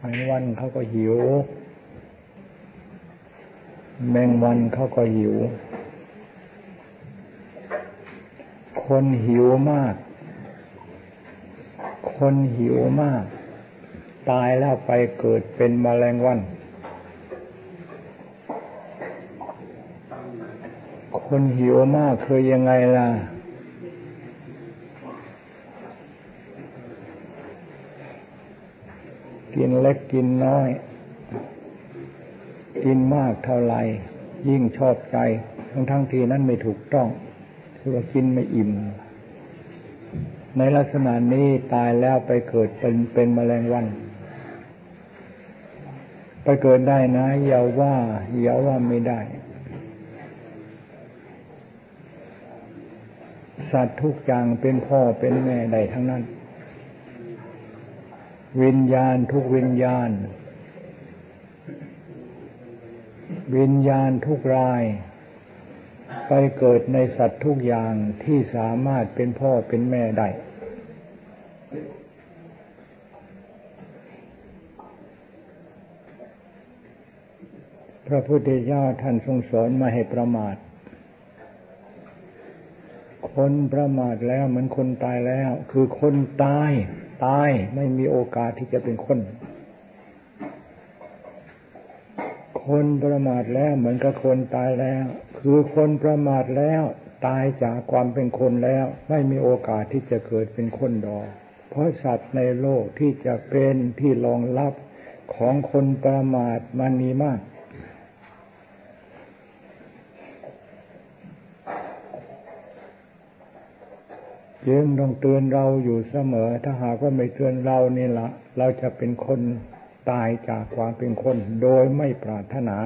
แมงวันเขาก็หิว แมงวันเขาก็หิว คนหิวมาก คนหิวมาก ตายแล้วไปเกิดเป็นมแมลงวัน คนหิวมากคือยังไงล่ะ กินเล็กกินน้อย กินมากเท่าไรยิ่งชอบใจ ทั้งทั้งทีนั้นไม่ถูกต้องคือว่ากินไม่อิ่ม ในลักษณะนี้ตายแล้วไปเกิดเป็นเป็นมแมลงวัน ไปเกิดได้นะอย่าว่าอย่าว่าไม่ได้ สัตว์ทุกอย่างเป็นพ่อเป็นแม่ได้ทั้งนั้น วิญญาณทุกวิญญาณ วิญญาณทุกราย ไปเกิดในสัตว์ทุกอย่างที่สามารถเป็นพ่อเป็นแม่ได้พระพุทธเจ้าท่านทรงสอนมาให้ประมาท คนประมาทแล้วเหมือนคนตายแล้ว คือคนตาย ตายไม่มีโอกาสที่จะเป็นคน คนประมาทแล้วเหมือนกับคนตายแล้ว คือคนประมาทแล้ว ตายจากความเป็นคนแล้ว ไม่มีโอกาสที่จะเกิดเป็นคนดอก เพราะสัตว์ในโลกที่จะเป็นที่รองรับของคนประมาทมันมีมาก จึงต้องเตือนเราอยู่เสมอ ถ้าหากว่าไม่เตือนเรานี่ละเราจะเป็นคนตายจากความเป็นคนโดยไม่ปรารถนา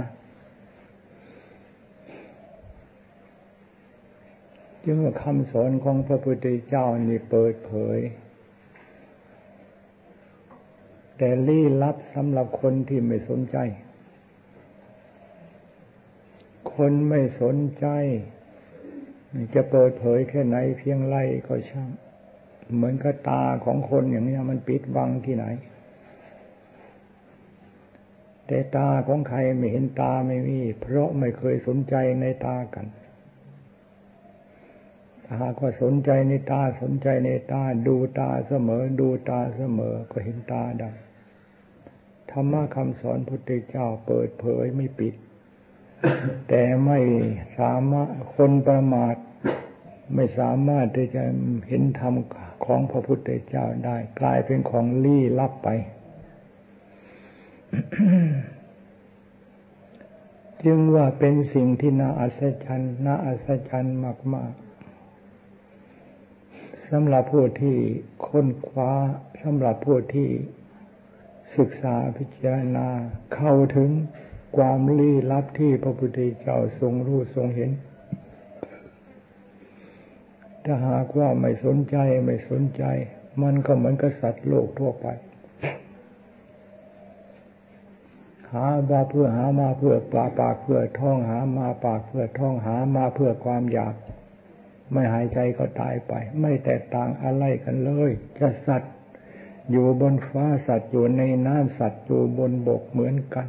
จึงว่าคำสอนของพระพุทธเจ้านี่เปิดเผย แต่ลี้ลับสำหรับคนที่ไม่สนใจ คนไม่สนใจ จะเปิดเผยแค่ไหนเพียงไรก็ช่าง เหมือนกับตาของคนอย่างนี้มันปิดบังที่ไหน แต่ตาของใครไม่เห็นตาไม่มี เพราะไม่เคยสนใจในตากันถ้าหากว่าสนใจในตาสนใจในตาดูตาเสมอ ดูตาเสมอก็เห็นตาได้ธรรมะคำสอนพุทธเจ้าเปิดเผยไม่ปิด แต่ไม่สามารถคนประมาทไม่สามารถที่จะเห็นธรรมของพระพุทธเจ้าได้ กลายเป็นของลี้ลับไป จึงว่าเป็นสิ่งที่น่าอัศจรรย์น่าอัศจรรย์มาก ๆสำหรับผู้ที่ค้นคว้าสำหรับผู้ที่ศึกษาพิจารณาเข้าถึง ความลี้ลับที่พระพุทธเจ้าทรงรู้ทรงเห็น ถ้าหากว่าไม่สนใจไม่สนใจ มันก็เหมือนกับสัตว์โลกทั่วไป หามาเพื่อหามาเพื่อปลาปากเพื่อท้องหามาปากเพื่อท้องหามาเพื่อความอยาก ไม่หายใจก็ตายไป ไม่แตกต่างอะไรกันเลยจะสัตว์อยู่บนฟ้าสัตว์อยู่ในน้ำสัตว์อยู่บนบกเหมือนกัน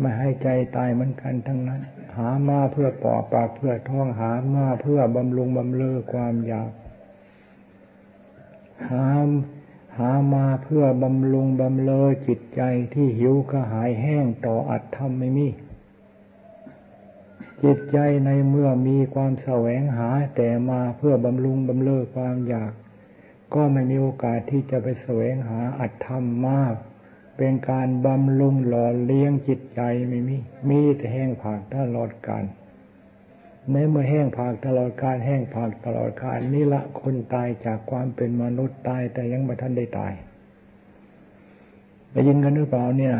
ไม่ให้ใจตายเหมือนกันทั้งนั้น หามาเพื่อปอปากเพื่อท้องหามาเพื่อบำรุงบำเรอความอยาก หาหามาเพื่อบำรุงบำเรอจิตใจที่หิวกระหายแห้งต่ออัตธรรมไม่มี จิตใจในเมื่อมีความแสวงหาแต่มาเพื่อบำรุงบำเรอความอยาก ก็ไม่มีโอกาสที่จะไปแสวงหาอัตธรรมมาก เป็นการบำรุงหล่อเลี้ยงจิตใจไม่มี มีแต่แห้งผากตลอดกาลในเมื่อแห้งผากตลอดกาลแห้งผากตลอดกาลนี่ละคนตายจากความเป็นมนุษย์ตายแต่ยังไม่ทันได้ตายได้ยินกันหรือเปล่าเนี่ย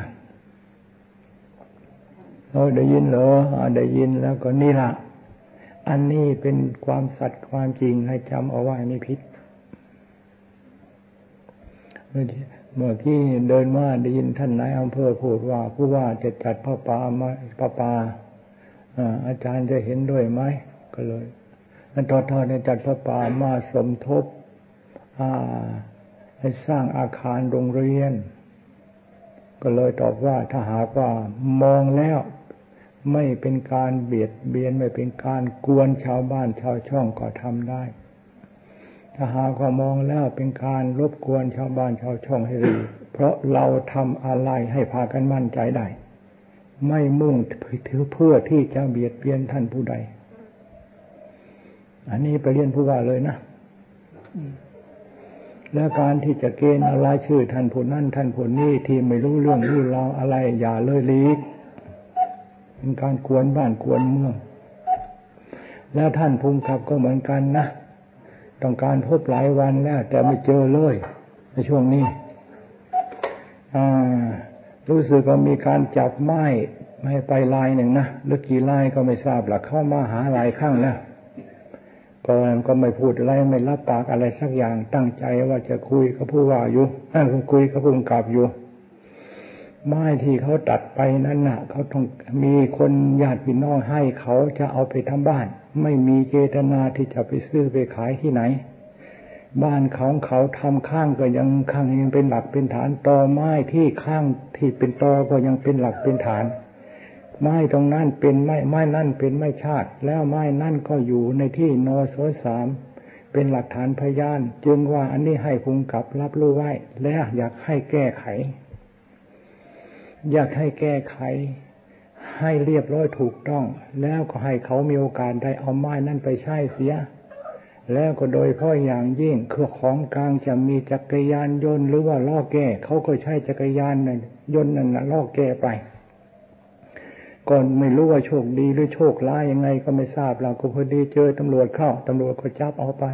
เราได้ยินเหรอได้ยินแล้วก็นี่ละอันนี้เป็นความสัตย์ความจริงให้จำเอาไว้ไม่ผิด เมื่อกี้เดินมาได้ยินท่านนายอำเภอพูดว่าผู้ว่าจะจัดพระป่ามาพระป่าอาจารย์จะเห็นด้วยไหมก็เลยอันทอทอดจัดพระป่ามาสมทบให้สร้างอาคารโรงเรียน ก็เลยตอบว่าถ้าหากว่ามองแล้วไม่เป็นการเบียดเบียนไม่เป็นการกวนชาวบ้านชาวช่องก็ทำได้ ถ้าหากว่ามองแล้วเป็นการรบกวนชาวบ้านชาวช่องให้รีเพราะเราทำอะไรให้พากันมั่นใจได้ ไม่มุ่งถือเพื่อที่จะเบียดเบียนท่านผู้ใด อันนี้ไปเรียนผู้ว่าเลยนะและการที่จะเกณฑ์อะไรชื่อท่านผู้นั่นท่านผู้นี้ที่ไม่รู้เรื่องรู้ราวอะไร อย่าเลยลีกเป็นการกวนบ้านกวนเมือง แล้วท่านภูมิกับก็เหมือนกันนะ ต้องการพบหลายวันแล้ว แต่ไม่เจอเลยในช่วงนี้รู้สึกว่ามีการจับไม้ไม่ไปลายหนึ่งนะหรือกี่ลายก็ไม่ทราบหลักเข้ามาหาหลายข้างแล้วก็ก็ไม่พูดอะไรไม่รับปากอะไรสักอย่างตั้งใจว่าจะคุยกับผู้ว่าอยู่คุยกับผู้กำกับอยู่ไม้ที่เขาตัดไปนั้นน่ะ เขาต้องมีคนญาติพี่น้องให้เขาจะเอาไปทำบ้าน ไม่มีเจตนาที่จะไปซื้อไปขายที่ไหน บ้านของเขาทำข้างก็ยังข้างยังเป็นหลักเป็นฐานตอไม้ที่ข้างที่เป็นตอก็ยังเป็นหลักเป็นฐาน ไม้ตรงนั้นเป็นไม้ไม้นั่นเป็นไม้ชาติ แล้วไม้นั่นก็อยู่ในที่นอสสามเป็นหลักฐานพยาน จึงว่าอันนี้ให้ภูมิกับรับรู้ไว้ และอยากให้แก้ไข อยากให้แก้ไข ให้เรียบร้อยถูกต้อง แล้วก็ให้เขามีโอกาสได้เอาไม้นั่นไปใช้เสีย แล้วก็โดยพ่ออย่างยิ่งคือของกลางจะมีจักรยานยนต์หรือว่าล่อแก้เขาก็ใช้จักรยานนั่นยนต์นั่นล่อแก้ไปก่อนไม่รู้ว่าโชคดีหรือโชคร้ายยังไงก็ไม่ทราบเราก็พอดีเจอตำรวจเข้าตำรวจก็จับเอาไป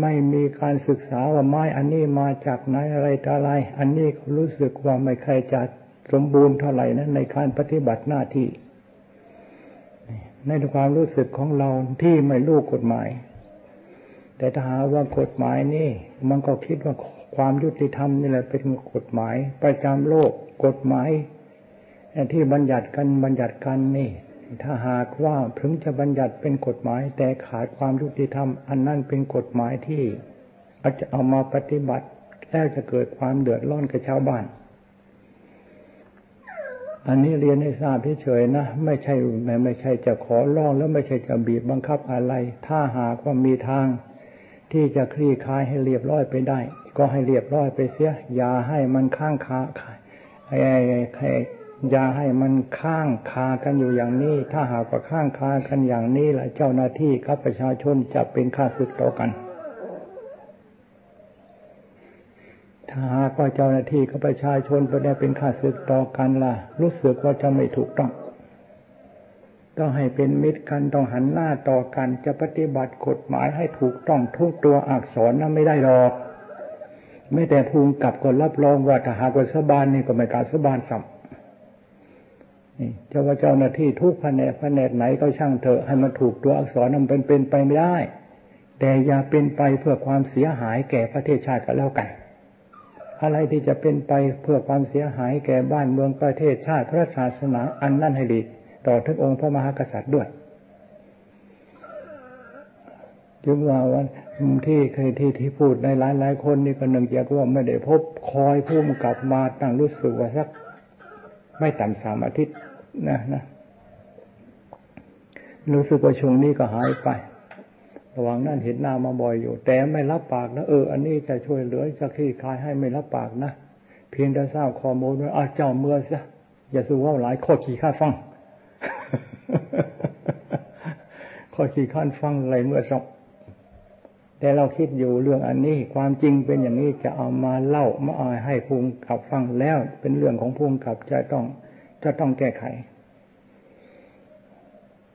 ไม่มีการศึกษาว่าไม้อันนี้มาจากไหนอะไรต่ออะไร อันนี้รู้สึกว่าไม่ใครจัด สมบูรณ์เท่าไหร่นะในการปฏิบัติหน้าที่ ในความรู้สึกของเราที่ไม่รู้กฎหมาย แต่ถ้าหาว่ากฎหมายนี่ มันก็คิดว่าความยุติธรรมนี่แหละเป็นกฎหมายประจำโลกกฎหมายที่บัญญัติกันบัญญัติกันนี่ ถ้าหากว่าถึงจะบัญญัติเป็นกฎหมาย แต่ขาดความยุติธรรม อันนั้นเป็นกฎหมายที่อาจจะเอามาปฏิบัติแล้วจะเกิดความเดือดร้อนกับชาวบ้าน อันนี้เรียนให้ทราบเฉยๆนะ ไม่ใช่ไม่ไม่ใช่จะขอร้องแล้วไม่ใช่จะบีบบังคับอะไร ถ้าหากว่ามีทางที่จะคลี่คลายให้เรียบร้อยไปได้ ก็ให้เรียบร้อยไปเสีย อย่าให้มันข้างคาไอ้ไอ้อย่าให้มันข้างคากันอยู่อย่างนี้ ถ้าหากว่าข้างคากันอย่างนี้แหละเจ้าหน้าที่กับประชาชนจะเป็นข้าศึกต่อกัน ถ้าหากว่าเจ้าหน้าที่กับประชาชนไปได้เป็นข้าศึกต่อกันล่ะ รู้สึกว่าจะไม่ถูกต้อง ต้องให้เป็นมิตรกันต้องหันหน้าต่อกันจะปฏิบัติกฎหมายให้ถูกต้องทุกตัวอักษรนั้นไม่ได้หรอกไม่แต่ภูมิกับก็รับรองว่าถ้าหากว่าสบานนี่ก็ไม่การสบานสัมเจ้าว่าเจ้าหน้าที่ทุกแผนกแผนกไหนก็ช่างเถอะให้มันถูกตัวอักษรนั้นเป็นเป็นไปไม่ได้ แต่อย่าเป็นไปเพื่อความเสียหายแก่ประเทศชาติก็แล้วกัน อะไรที่จะเป็นไปเพื่อความเสียหายแก่บ้านเมืองประเทศชาติพระศาสนาอันนั่นให้ดีต่อทุกองค์พระมหากษัตริย์ด้วยจึงว่าวันที่เคยที่ที่พูดในหลายหลายคนนี่ก็หนึ่งจากว่าไม่ได้พบคอยผู้มกับมาตั้งรู้สึกว่าสัก ไม่ต่ำสามอาทิตย์นะนะรู้สึกว่าช่วงนี้ก็หายไป ระหว่างนั้นเห็นหน้ามาบ่อยอยู่ แต่ไม่รับปากนะ เออ อันนี้จะช่วยเหลือจะคลี่คลายให้ไม่รับปากนะเพียงแต่ทราบข้อมูลว่าอาเจ้าเมื่อซะอย่าสู้ว่าหลายข้อขี่ข้าฟังข้อขี่ข้านฟังอะไรเมื่อสองแต่เราคิดอยู่เรื่องอันนี้ ความจริงเป็นอย่างนี้จะเอามาเล่ามาอายให้ภูมิกับฟังแล้วเป็นเรื่องของภูมิกับจะต้องจะต้องแก้ไข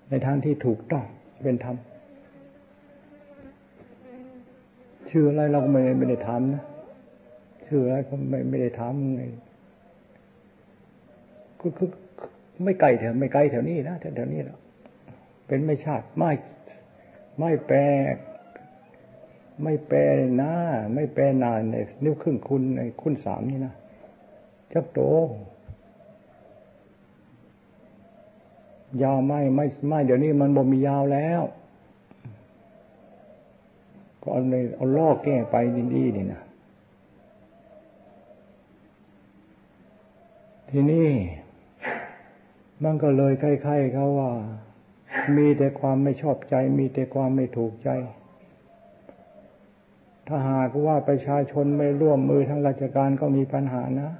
ในทางที่ถูกต้องเป็นธรรม ชื่ออะไรเราก็ไม่ไม่ได้ถามนะชื่ออะไรก็ไม่ไม่ได้ถามไงก็คือไม่ไกลแถวไม่ไกลแถวนี้นะแถวแถวนี้แหละเป็นไม่ชาติไม่ไม่แปลไม่แปลนะไม่แปลนานในนิ้วครึ่งคุณในคุณสามนี่นะจับโตยาวไม่ไม่ไม่เดี๋ยวนี้มันบ่มียาวแล้ว ก็เอาเลยเอาล่อแก้ไปดีดีนี่นะทีนี้มันก็เลยคล้ยๆเขาว่า มีแต่ความไม่ชอบใจ มีแต่ความไม่ถูกใจ ถ้าหากว่าประชาชนไม่ร่วมมือทางราชการก็มีปัญหานะ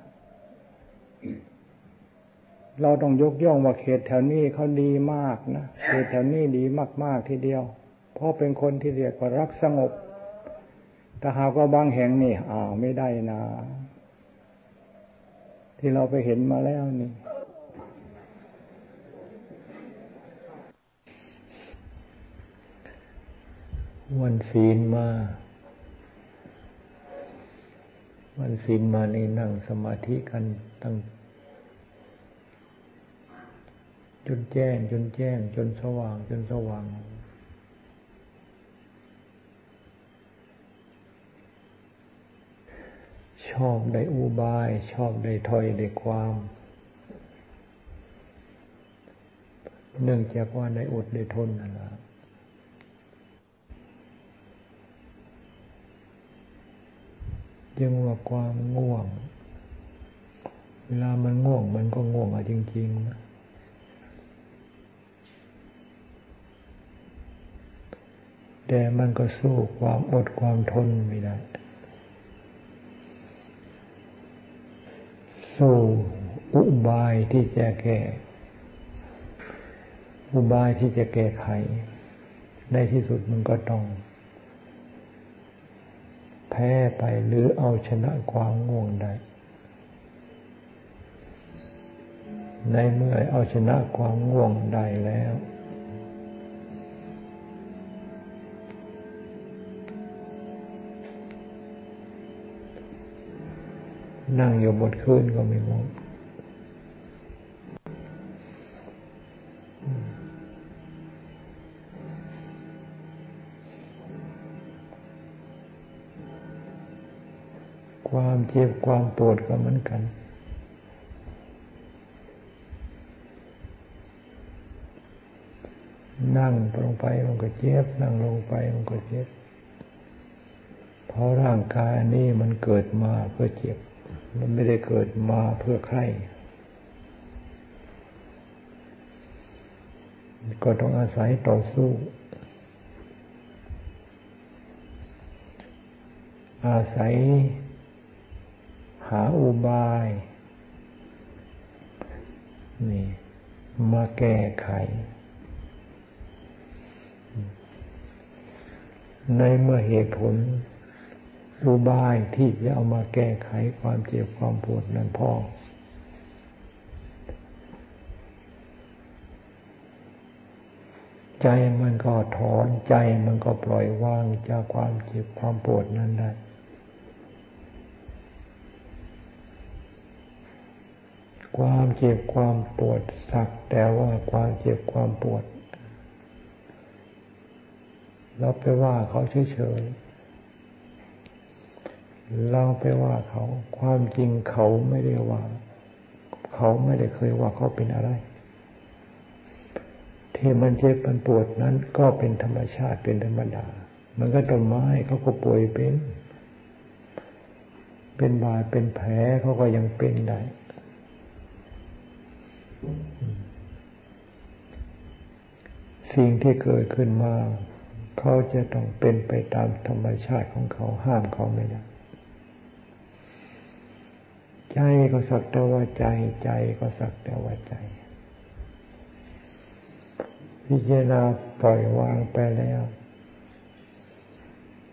เราต้องยกย่องว่าเขตแถวนี้เขาดีมากนะ เขตแถวนี้ดีมาก ๆ ทีเดียว เพราะเป็นคนที่เรียกว่ารักสงบแต่หากว่าบางแห่งนี่อ้าวไม่ได้นะ ที่เราไปเห็นมาแล้วนี่ วันศีลมา วันศีลมาในนั่งสมาธิกันตั้งจนแจ้ง จนแจ้ง จนสว่าง จนสว่าง ช อบได้อุบาย ชอบได้ถอยได้ความ เนื่องจากว่าได้อดได้ทนนั่นแหละจึงว่าความง่วง เวลามันง่วงมันก็ง่วงอะจริงๆนะแต่มันก็สู้ความอดความทนไม่ได้ สู้อุบายที่จะแก้ อุบายที่จะแก้ไข ในที่สุดมันก็ต้อง แพ้ไปหรือเอาชนะความง่วงได้ ในเมื่อเอาชนะความง่วงได้แล้ว นั่งอยู่บนคืนก็ไม่ง่วงความเจ็บความปวดก็เหมือนกัน นั่งลงไปมันก็เจ็บ นั่งลงไปมันก็เจ็บ เพราะร่างกายนี้มันเกิดมาเพื่อเจ็บ มันไม่ได้เกิดมาเพื่อใคร ก็ต้องอาศัยต่อสู้ อาศัย หาอุบาย นี่ มาแก้ไข ในเมื่อเหตุผล อุบายที่จะเอามาแก้ไขความเจ็บความปวดนั้นพอ ใจมันก็ถอนใจมันก็ปล่อยวางจากความเจ็บความปวดนั้นได้ความเจ็บความปวดสักแต่ว่าความเจ็บความปวดเราไปว่าเขาเฉยๆ เราไปว่าเขา ความจริงเขาไม่ได้ว่า เขาไม่ได้เคยว่าเขาเป็นอะไร ที่มันเจ็บมันปวดนั้น ก็เป็นธรรมชาติเป็นธรรมดา มันก็ต้นไม้เขาก็ป่วยเป็น เป็นบาดเป็นแผลเขาก็ยังเป็นได้สิ่งที่เกิดขึ้นมา เขาจะต้องเป็นไปตามธรรมชาติของเขาห้ามเขาไม่ได้ ใจก็สักแต่ว่าใจ ใจก็สักแต่ว่าใจ พิจารณาปล่อยวางไปแล้ว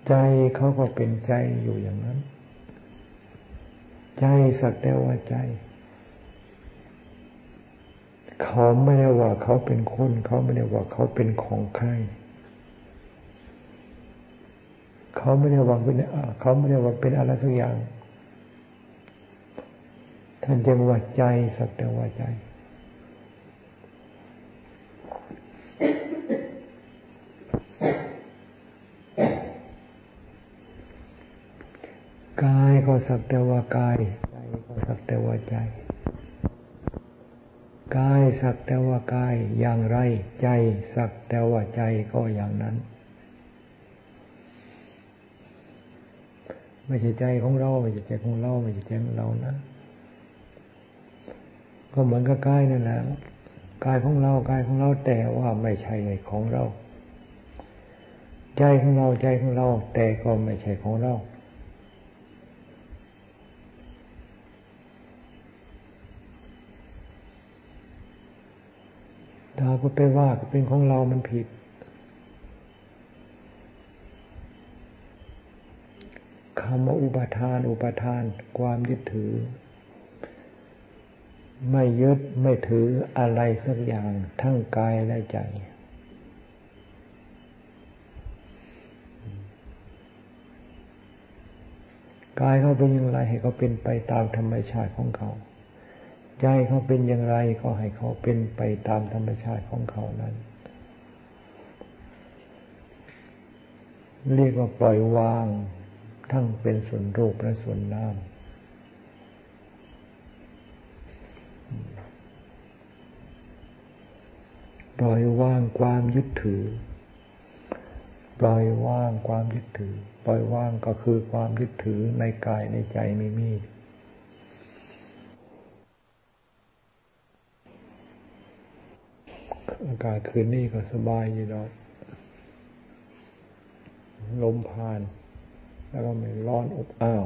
ใจเขาก็เป็นใจอยู่อย่างนั้น ใจสักแต่ว่าใจ เขาไม่ได้ว่าเขาเป็นคน เขาไม่ได้ว่าเขาเป็นของใครเขาไม่ได้ว่าเป็นเขาไม่ได้ว่าเป็นอะไรทุกอย่าง ท่านจึงว่าใจสักแต่ว่าใจ กายก็สักแต่ว่ากาย ใจก็สักแต่ว่าใจ กายสักแต่ว่ากายอย่างไร ใจสักแต่ว่าใจก็อย่างนั้นไม่ใช่ใจของเรา ไม่ใช่ใจของเรา ไม่ใช่ใจของเรานะ ก็เหมือนกับกายนั่นแหละกายของเรากายของเราแต่ว่าไม่ใช่ในของเรา ใจของเราใจของเรา แต่ก็ไม่ใช่ของเราถ้าก็ไปว่าเป็นของเรามันผิด คำว่าอุปทาน อุปทาน ความยึดถือ ไม่ยึดไม่ถืออะไรสักอย่างทั้งกายและใจ กายเขาเป็นอย่างไรให้เขาเป็นไปตามธรรมชาติของเขา ใจเขาเป็นอย่างไรก็ให้เขาเป็นไปตามธรรมชาติของเขานั้น เรียกว่าปล่อยวาง ทั้งเป็นส่วนรูปและส่วนนาม ปล่อยว่างความยึดถือ ปล่อยว่างความยึดถือ ปล่อยว่างก็คือความยึดถือในกายในใจไม่มี อากาศคืนนี้ก็สบายอยู่ดอกลมผ่าน แล้วก็ไม่ร้อนอบอ้าว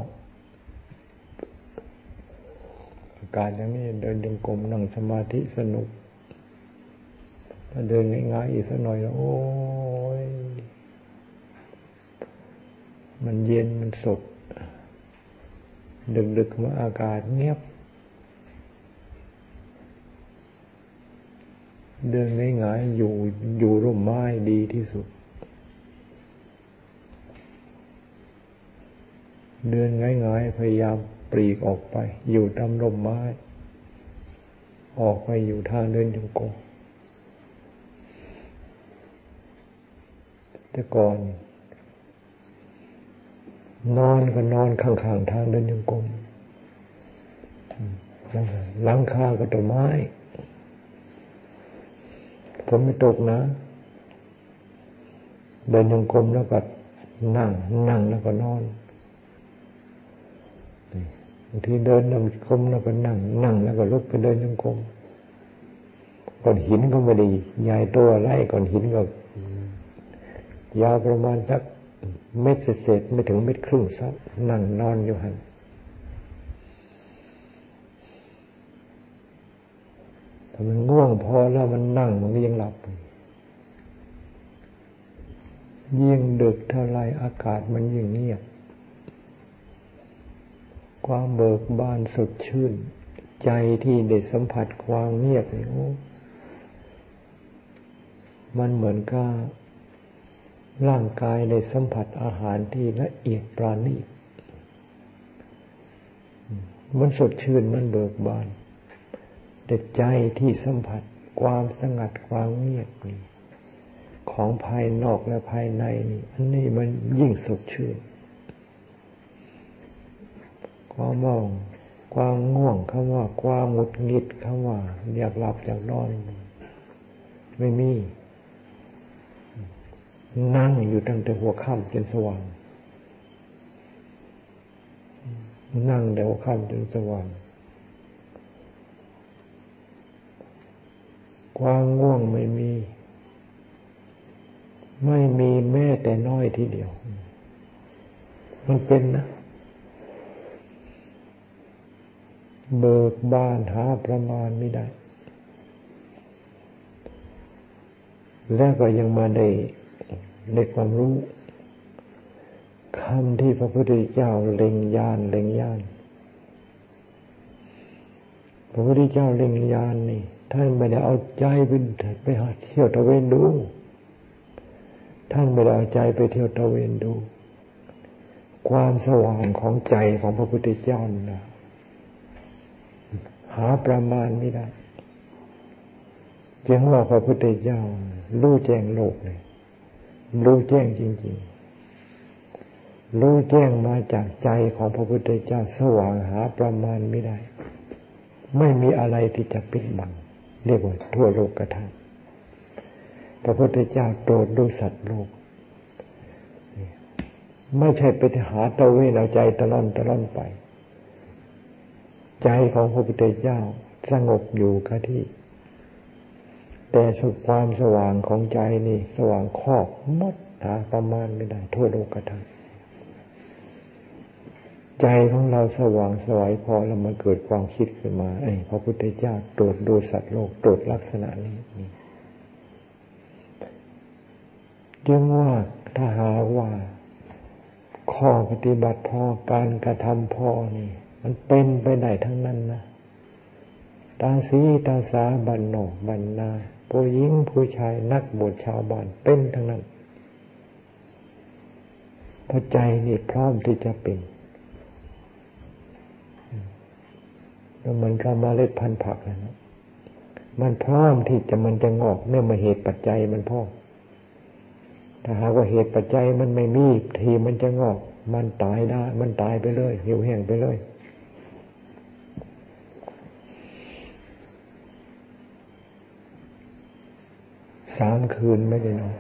อากาศอย่างนี้เดินยังกลมนั่งสมาธิสนุก ถ้าเดินง่ายๆอีกสักหน่อยแล้วโอ้ยมันเย็นมันสด ดึกๆมาอากาศเงียบ เดินง่ายๆอยู่อยู่ร่มไม้ดีที่สุด เดินง่ายๆพยายามปลีกออกไป อยู่ตามร่มไม้ ออกไปอยู่ทางเดินจงกรม แต่ก่อน นอนก็นอนข้างๆทางเดินจงกรมหลังคาก็ต้นไม้ฝนไม่ตกนะ เดินยังกลมแล้วก็นั่ง นั่งแล้วก็นอนบางทีเดินยังกลมแล้วก็นั่ง นั่งแล้วก็ลุกไปเดินยังกลมก้อนหินก็ไม่ไดีใหญ่ตัวไล่ก้อนหินก็ ยาวประมาณสักเม็ดเศษไม่ถึงเม็ดครึ่งสักนั่งนอนอยู่หันถ้ามันง่วงพอแล้วมันนั่งมันก็ยังหลับยิ่งดึกเท่าไรอากาศมันยิ่งเงียบ ความเบิกบานสดชื่น ใจที่ได้สัมผัสความเงียบนี่โอ้มันเหมือนกับ ร่างกายได้สัมผัสอาหารที่ละเอียดปราณีตมันสดชื่นมันเบิกบานแต่ใจที่สัมผัสความสงัดความเงียบนี่ของภายนอกและภายในนี่อันนี้มันยิ่งสดชื่นความมองความง่วงคำว่า ความหงุดหงิดคำว่า อยากหลับอยากนอน ไม่มี นั่งอยู่ตั้งแต่หัวค่ำจนสว่าง นั่งแต่หัวค่ำจนสว่าง ความง่วงไม่มี ไม่มีแม้แต่น้อยทีเดียว มันเป็นนะ เบิกบานหาประมาณไม่ได้ แล้วก็ยังมาได้ ในความรู้คำที่พระพุทธเจ้าเล็งยานเล็งยาน พระพุทธเจ้าเล็งยานนี่ท่านไม่ได้เอาใจไปไปหาเที่ยวตะเวนดู ท่านไม่ได้เอาใจไปเที่ยวตะเวนดู ความสว่างของใจของพระพุทธเจ้านะหาประมาณไม่ได้จึงว่าพระพุทธเจ้ารู้แจ้งโลกเลย รู้แจ้งจริง ๆ รู้แจ้งมาจากใจของพระพุทธเจ้าสว่างหาประมาณไม่ได้ ไม่มีอะไรที่จะปิดบัง เรียกว่าทั่วโลกกระทำพระพุทธเจ้าโปรดดูสัตว์โลก ไม่ใช่ไปหาตะเวนเอาใจตะล่อนตะล่อนไป ใจของพระพุทธเจ้าสงบอยู่กับที่ แต่สุดความสว่างของใจนี่ สว่างครอบมดหาประมาณไม่ได้ทั่วโลกกระทำใจของเราสว่างสวยพอแล้วมันเกิดความคิดขึ้นมาไอ้พระพุทธเจ้าตรวจดูสัตว์โลกตรวจลักษณะนี้นี่จึงว่าถ้าหาว่าข้อปฏิบัติพอการกระทำพอนี่ มันเป็นไปได้ทั้งนั้นนะ ตาสีตาสาบันโนบันนาผู้หญิงผู้ชายนักบวชชาวบ้านเป็นทั้งนั้นพอใจนี่พร้อมที่จะเป็นแล้วมันก็มาเล็ดพันธุ์ผักนะมันพร้อมที่จะมันจะงอกเนื่อมาเหตุปัจจัยมันพร้อมถ้าหากว่าเหตุปัจจัยมันไม่มีทีมันจะงอก มันตายได้ มันตายไปเลยหิวแห้งไปเลย สามคืนไม่ได้นอน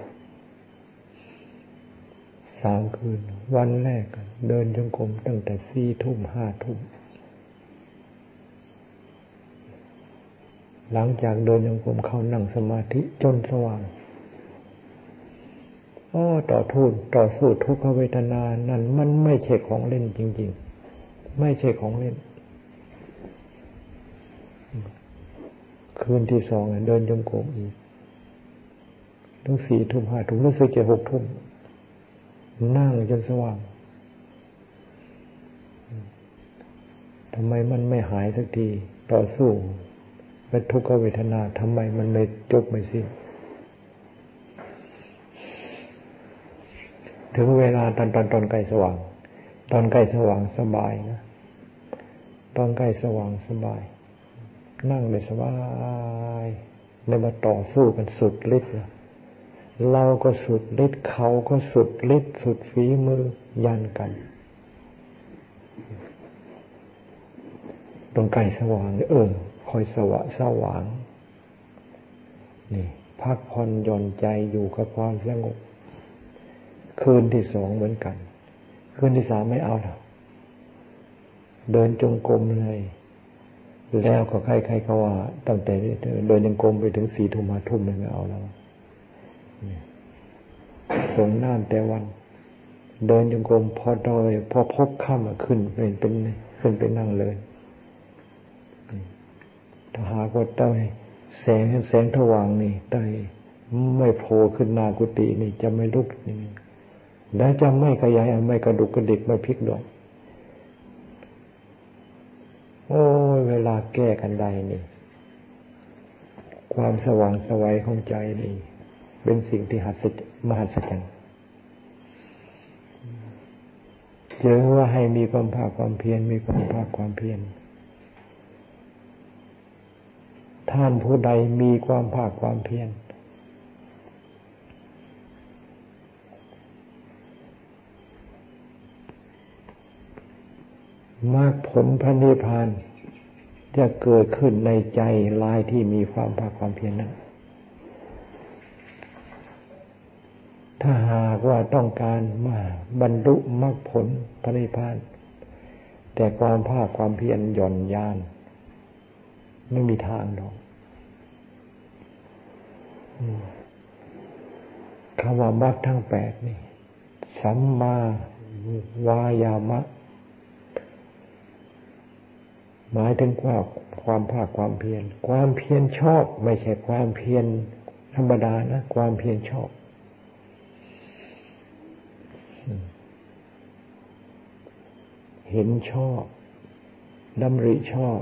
สามคืน วันแรก เดินจงกรมตั้งแต่สี่ทุ่มห้าทุ่ม หลังจากเดินจงกรมเข้านั่งสมาธิจนสว่างอ๋อต่อทุนต่อสู้ทุกขเวทนานั้นมันไม่ใช่ของเล่นจริง ๆ ไม่ใช่ของเล่น คืนที่สองเดินจงกรมอีก ตั้งสี่ทุ่มห้าทุ่มรู้สึกจะหกทุ่มนั่งจนสว่างทำไมมันไม่หายสักทีต่อสู้เป็นทุกขเวทนาทำไมมันไม่จบไม่สิ้นถึงเวลาตอนตอนตอนใกล้สว่าง ตอนใกล้สว่างสบายนะตอนใกล้สว่างสบาย นั่งไปสบายแล้วมาต่อสู้กันสุดฤทธิ์ เราก็สุดฤทธิ์เขาก็สุดฤทธิ์สุดฝีมือยันกัน ตรงใกล้สว่าง เออ คอยสวะสว่าง นี่ พักผ่อนหย่อนใจอยู่กับความสงบ คืนที่สองเหมือนกัน คืนที่สามไม่เอาแล้วเดินจงกรมเลย แล้วก็ใครๆเขาว่าตั้งแต่เดินจงกรมไปถึงสี่ทุ่มมาทุ่มไม่เอาแล้ว ส่งน้ำแต่วัน เดินจงกรมพอดอย พอพบค่ำขึ้นเป็นเป็นขึ้นไปนั่งเลยถ้าหากว่าใต้แสงแสงถว่างนี่ใต้ไม่โผล่ขึ้นหน้ากุฏินี่จะไม่ลุกนี่แล้วจะไม่ขยายไม่กระดุกกระดิกไม่พลิกดอกโอ้เวลาแก้กันได้นี่ ความสว่างสวัยของใจนี่ เป็นสิ่งที่หัศจมหัศจรรย์เจอว่าให้มีความภาคความเพียร มีความภาคความเพียร ท่านผู้ใดมีความภาคความเพียรมรรคผลพระนิพพานจะเกิดขึ้นในใจลายที่มีความภาคความเพียรนั้น ถ้าหากว่าต้องการมาบรรลุมรรคผลพระนิพพาน แต่ความภาคความเพียรหย่อนยาน ไม่มีทางหรอกคำว่ามรรคทั้งแปดนี่ สัมมาวายามะ หมายถึงว่าความภาคความเพียร ความเพียรชอบ ไม่ใช่ความเพียรธรรมดานะ ความเพียรชอบ เห็นชอบดำริชอบ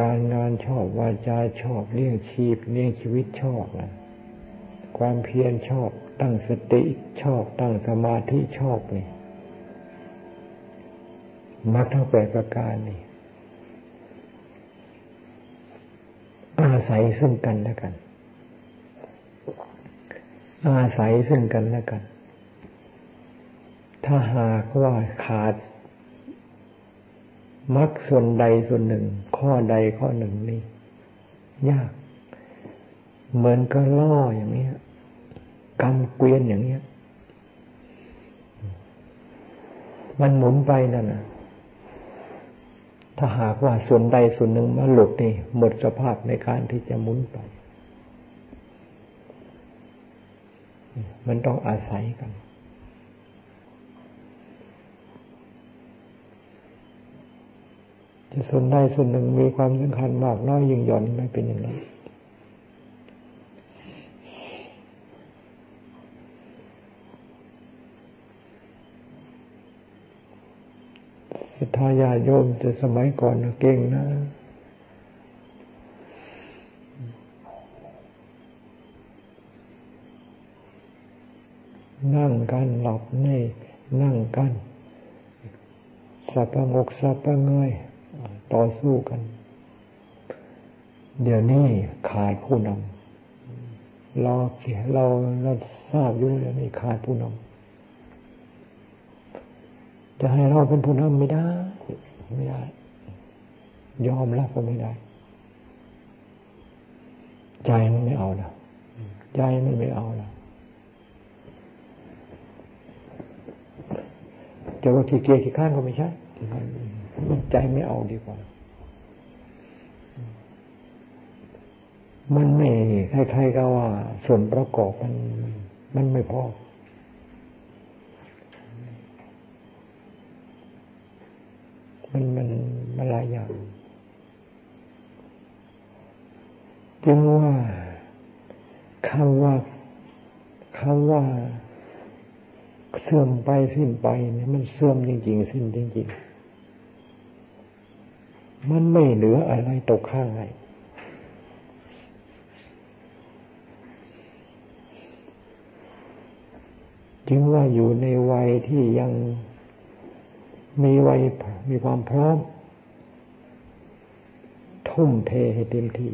การงานชอบวาจาชอบเลี้ยงชีพเลี้ยงชีวิตชอบนะความเพียรชอบ ตั้งสติชอบ ตั้งสมาธิชอบนี่มรรคทั้งแปดประการนี่อาศัยซึ่งกันและกัน อาศัยซึ่งกันและกัน ถ้าหากว่าขาดมรรคส่วนใดส่วนหนึ่ง ข้อใดข้อหนึ่งนี่ยาก เหมือนก็ล่ออย่างนี้กำเกวียนอย่างนี้มันหมุนไปนั่นนะถ้าหากว่าส่วนใดส่วนหนึ่งมาหลุดนี่ หมดสภาพในการที่จะหมุนไป มันต้องอาศัยกัน จะส่วนใดส่วนหนึ่งมีความสำคัญมากน้อยยิ่งหย่อนไม่เป็นอย่างนั้นศรัทธาญาโยมจะสมัยก่อนเก่งนะนั่งกันหลับในนั่งกันสับประงกสับประเงย ต่อสู้กัน เดี๋ยวนี้ขาดผู้นำเราเราเราทราบอยู่แล้วนี่ขาดผู้นำจะให้เราเป็นผู้นำไม่ได้ ไม่ได้ ยอมรับก็ไม่ได้ ใจมันไม่เอาแล้วใจมันไม่เอาแล้วจะว่าขี้เกียจขี้ข้านก็ไม่ใช่ ใจไม่เอาดีกว่า มันไม่ใครๆก็ว่า ส่วนประกอบมัน มันไม่พอมันมันมันหลายอย่างจึงว่าคำว่าคำว่าเสื่อมไปสิ้นไปเนี่ยมันเสื่อมจริง ๆ สิ้นจริง ๆ มันไม่เหลืออะไรตกข้างไหนจึงว่าอยู่ในวัยที่ยังมีวัยมีความพร้อม ทุ่มเทให้เต็มที่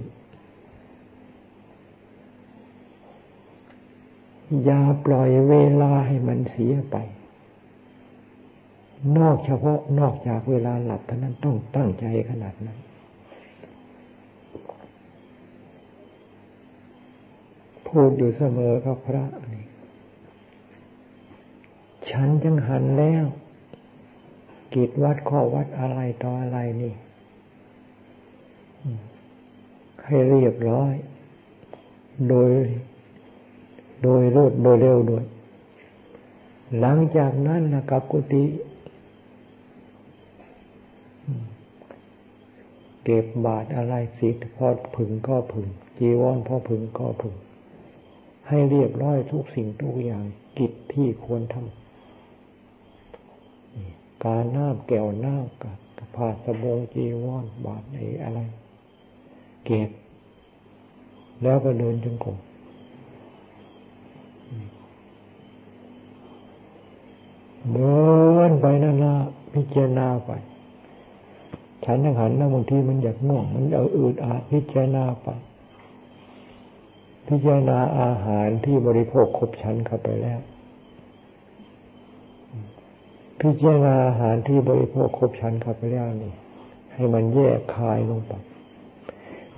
อย่าปล่อยเวลาให้มันเสียไป นอกเฉพาะนอกจากเวลาหลับเท่านั้นต้องตั้งใจขนาดนั้นพูดอยู่เสมอครับพระนี่ฉันจังหันแล้ว กิจวัดข้อวัดอะไรต่ออะไรนี่ ให้เรียบร้อย โดย โดยรวดโดยเร็วด้วย หลังจากนั้นนะกับกุฏิ เก็บบาทอะไรสิพอผึ่งก็ผึ่งจีวรพอผึ่งก็ผึ่งให้เรียบร้อยทุกสิ่งทุกอย่างกิจที่ควรทำการน้ำแก้วน้ำกับผ้าสบงจีวรบาทไออะไร เก็บ แล้วก็เดินจงกรมเดินไปนั่นละพิจารณาไป ฉันยังหันนะบางทีมันอยากง่วง มันเอาอืดอาดพิจารณาไป พิจารณาอาหารที่บริโภคครบชั้นเข้าไปแล้ว พิจารณาอาหารที่บริโภคครบชั้นเข้าไปแล้วนี่ ให้มันแยกคายลงไป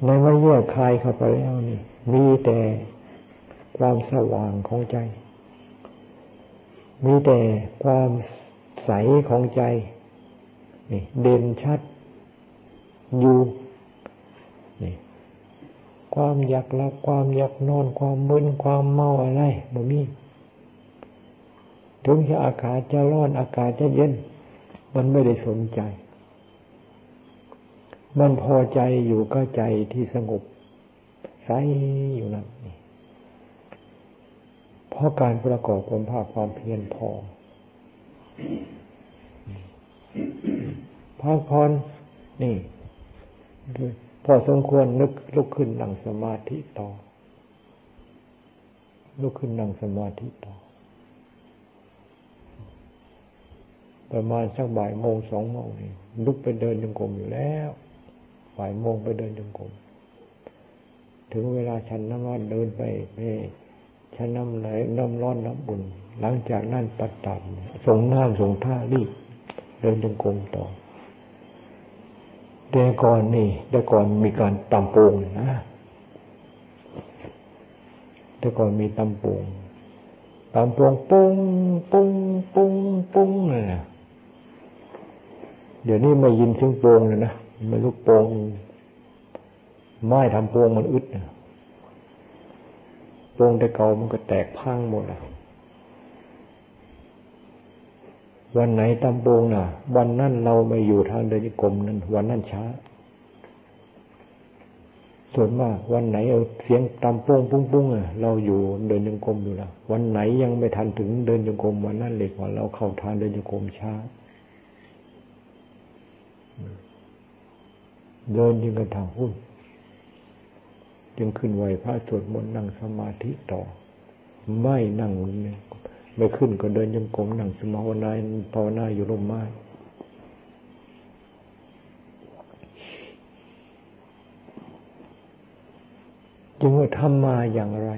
ในเมื่อแยกคายเข้าไปแล้วนี่ มีแต่ความสว่างของใจ มีแต่ความใสของใจนี่เด่นชัด อยู่นี่ความอยากหลับความอยากนอน ความมึนความเมาอะไรบ่มีถึงจะอากาศจะร้อนอากาศจะเย็น มันไม่ได้สนใจ มันพอใจอยู่ก็ใจที่สงบใสอยู่นั่นเพราะการประกอบความภาคความเพียรพอพักพรนี่ พอสมควรนึกลุกขึ้นนั่งสมาธิต่อ ลุกขึ้นนั่งสมาธิต่อ ประมาณสักบ่ายโมงสองโมงนี่ลุกไปเดินจงกรมอยู่แล้วบ่ายโมงไปเดินจงกรมถึงเวลาฉันน้ำร้อนเดินไปไปฉันน้ำไหลน้ำร้อนน้ำบุญหลังจากนั้นปัดตัดส่งน้ำส่งท่ารีบเดินจงกรมต่อ แต่ก่อนนี่แต่ก่อนมีการตำโป่งนะแต่ก่อนมีตำโป่งตำโป่งปุ้งปุ้งปุ้งปุ้งเลยนะเดี๋ยวนี้ไม่ยินเสียงโปงเลยนะไม่รู้โปงไม้ทำโปงมันอึดนะโปงแต่เก่ามันก็แตกพังหมดแล้ว วันไหนตำโปงน่ะ วันนั้นเราไม่อยู่ทางเดินกรมนั้น วันนั้นช้า ส่วนมากวันไหนเอาเสียงตำโปงปุ้งปุ้งอะเราอยู่เดินยังกรมอยู่แล้ววันไหนยังไม่ทันถึงเดินยังกรมวันนั้นเล็กว่าเราเข้าทางเดินยังกรมช้า เดินยังกระถางหุ้นจึงขึ้นไหวพระสวดมนต์นั่งสมาธิต่อ ไม่นั่ง ไม่ขึ้นก็เดินยมกลมหนังสมาภาวนาภาวนาอยู่ร่มไม้จึงว่าทำมาอย่างไร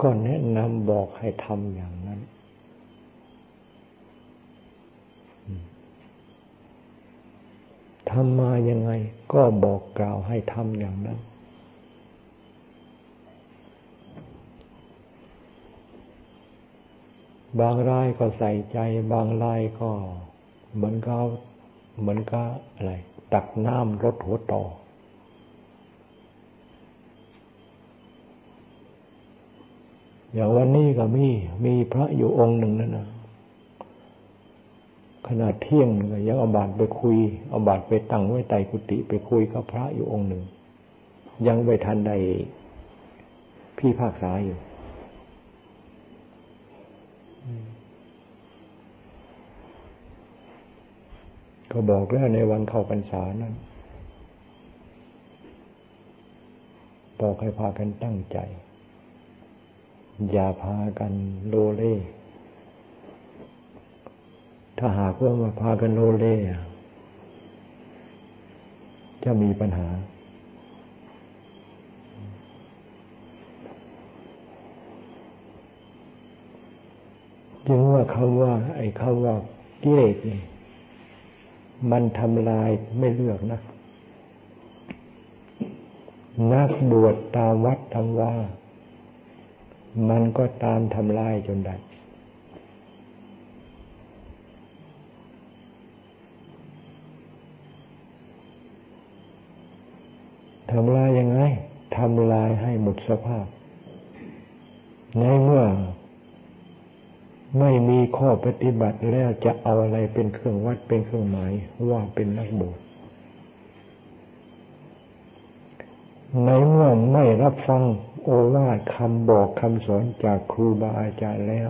ก็แนะนำบอกให้ทำอย่างนั้น ทำมายังไง ก็บอกกล่าวให้ทำอย่างนั้น บางรายก็ใส่ใจ บางรายก็เหมือนก็เหมือนก็อะไร ตักน้ำรดหัวต่อ อย่างวันนี้ก็มี มีพระอยู่องค์หนึ่งนั่นนะขณะเที่ยงยังเอาบาตรไปคุย เอาบาตรไปตั้งไว้ใต้กุฏิไปคุยกับพระอยู่องค์หนึ่ง ยังไม่ทันใดพี่ภาคษาอยู่ ก็บอกแล้วในวันเข้าพรรษานั้นบอกให้พากันตั้งใจ อย่าพากันโลเล่ ถ้าหากว่ามาพากันโลเล่จะมีปัญหา จึงว่าคำว่า ไอ้คำว่ากิเลสนี่มันทำลายไม่เลือกนะ นักบวชตามวัดทำว่า มันก็ตามทำลายจนได้ทำลายยังไง ทำลายให้หมดสภาพ ในเมื่อ ไม่มีข้อปฏิบัติแล้วจะเอาอะไรเป็นเครื่องวัดเป็นเครื่องหมายว่าเป็นนักบวชในเมื่อไม่รับฟังโอวาทคำบอกคำสอนจากครูบาอาจารย์แล้ว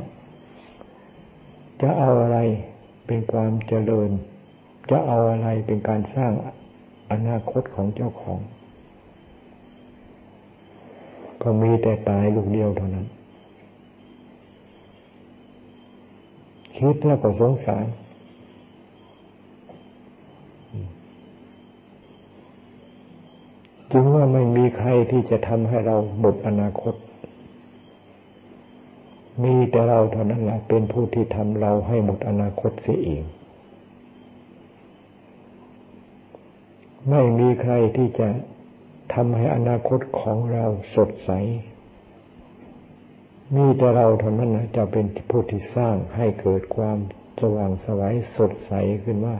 จะเอาอะไรเป็นความเจริญ จะเอาอะไรเป็นการสร้างอนาคตของเจ้าของ ก็มีแต่ตายลูกเดียวเท่านั้น คิดแล้วก็สงสารจึงว่าไม่มีใครที่จะทำให้เราหมดอนาคต มีแต่เราเท่านั้นแหละเป็นผู้ที่ทำเราให้หมดอนาคตเสียเอง ไม่มีใครที่จะทำให้อนาคตของเราสดใส มีแต่เราเท่านั้นนะจะเป็นผู้ที่สร้างให้เกิดความสว่างสวัยสดใสขึ้นว่า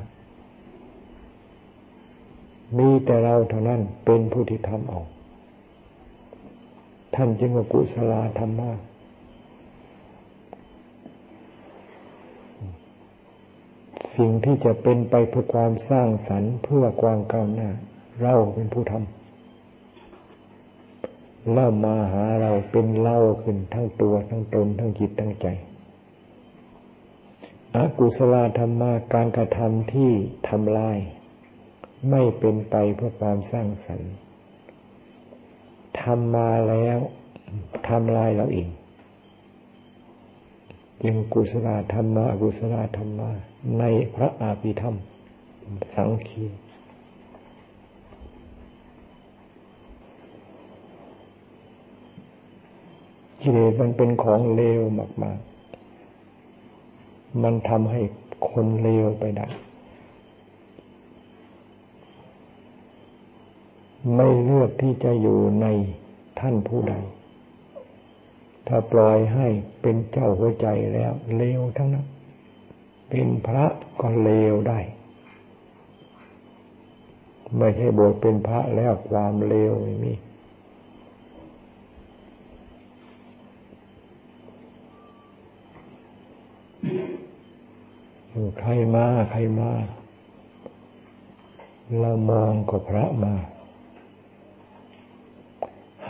มีแต่เราเท่านั้นเป็นผู้ที่ทำออก ท่านจึงว่ากุศลธรรมะสิ่งที่จะเป็นไปเพื่อความสร้างสรรค์เพื่อความก้าวหน้า เราเป็นผู้ทำ เริ่มมาหาเราเป็นเล่าขึ้นทั้งตัวทั้งตนทั้งจิตทั้งใจอกุศลธรรมาการกระทำที่ทำลาย ไม่เป็นไปเพื่อความสร้างสรรค์ทำมาแล้วทำลายเราเองจึงกุศลธรรมะกุศลธรรมะในพระอาภิธรรม สังคี กิเลสมันเป็นของเลวมาก ๆ มันทำให้คนเลวไปได้ ไม่เลือกที่จะอยู่ในท่านผู้ใด ถ้าปล่อยให้เป็นเจ้าหัวใจแล้วเลวทั้งนั้น เป็นพระก็เลวได้ ไม่ใช่บวชเป็นพระแล้วความเลวไม่มี ใครมาใครมาเรามองก็พระมา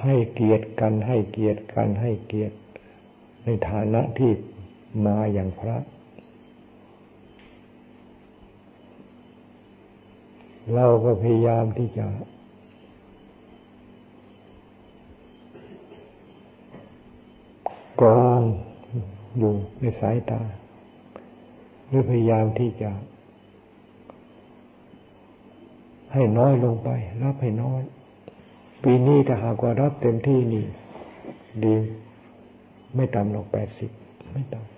ให้เกียรติกันให้เกียรติกันให้เกียรติ ในฐานะที่มาอย่างพระเราก็พยายามที่จะ กรองอยู่ในสายตา หรือพยายามที่จะ ให้น้อยลงไป รับให้น้อย ปีนี้ถ้าหากว่ารับเต็มที่นี่ ดี ไม่ต่ำหรอกแปดสิบไม่ต่ำ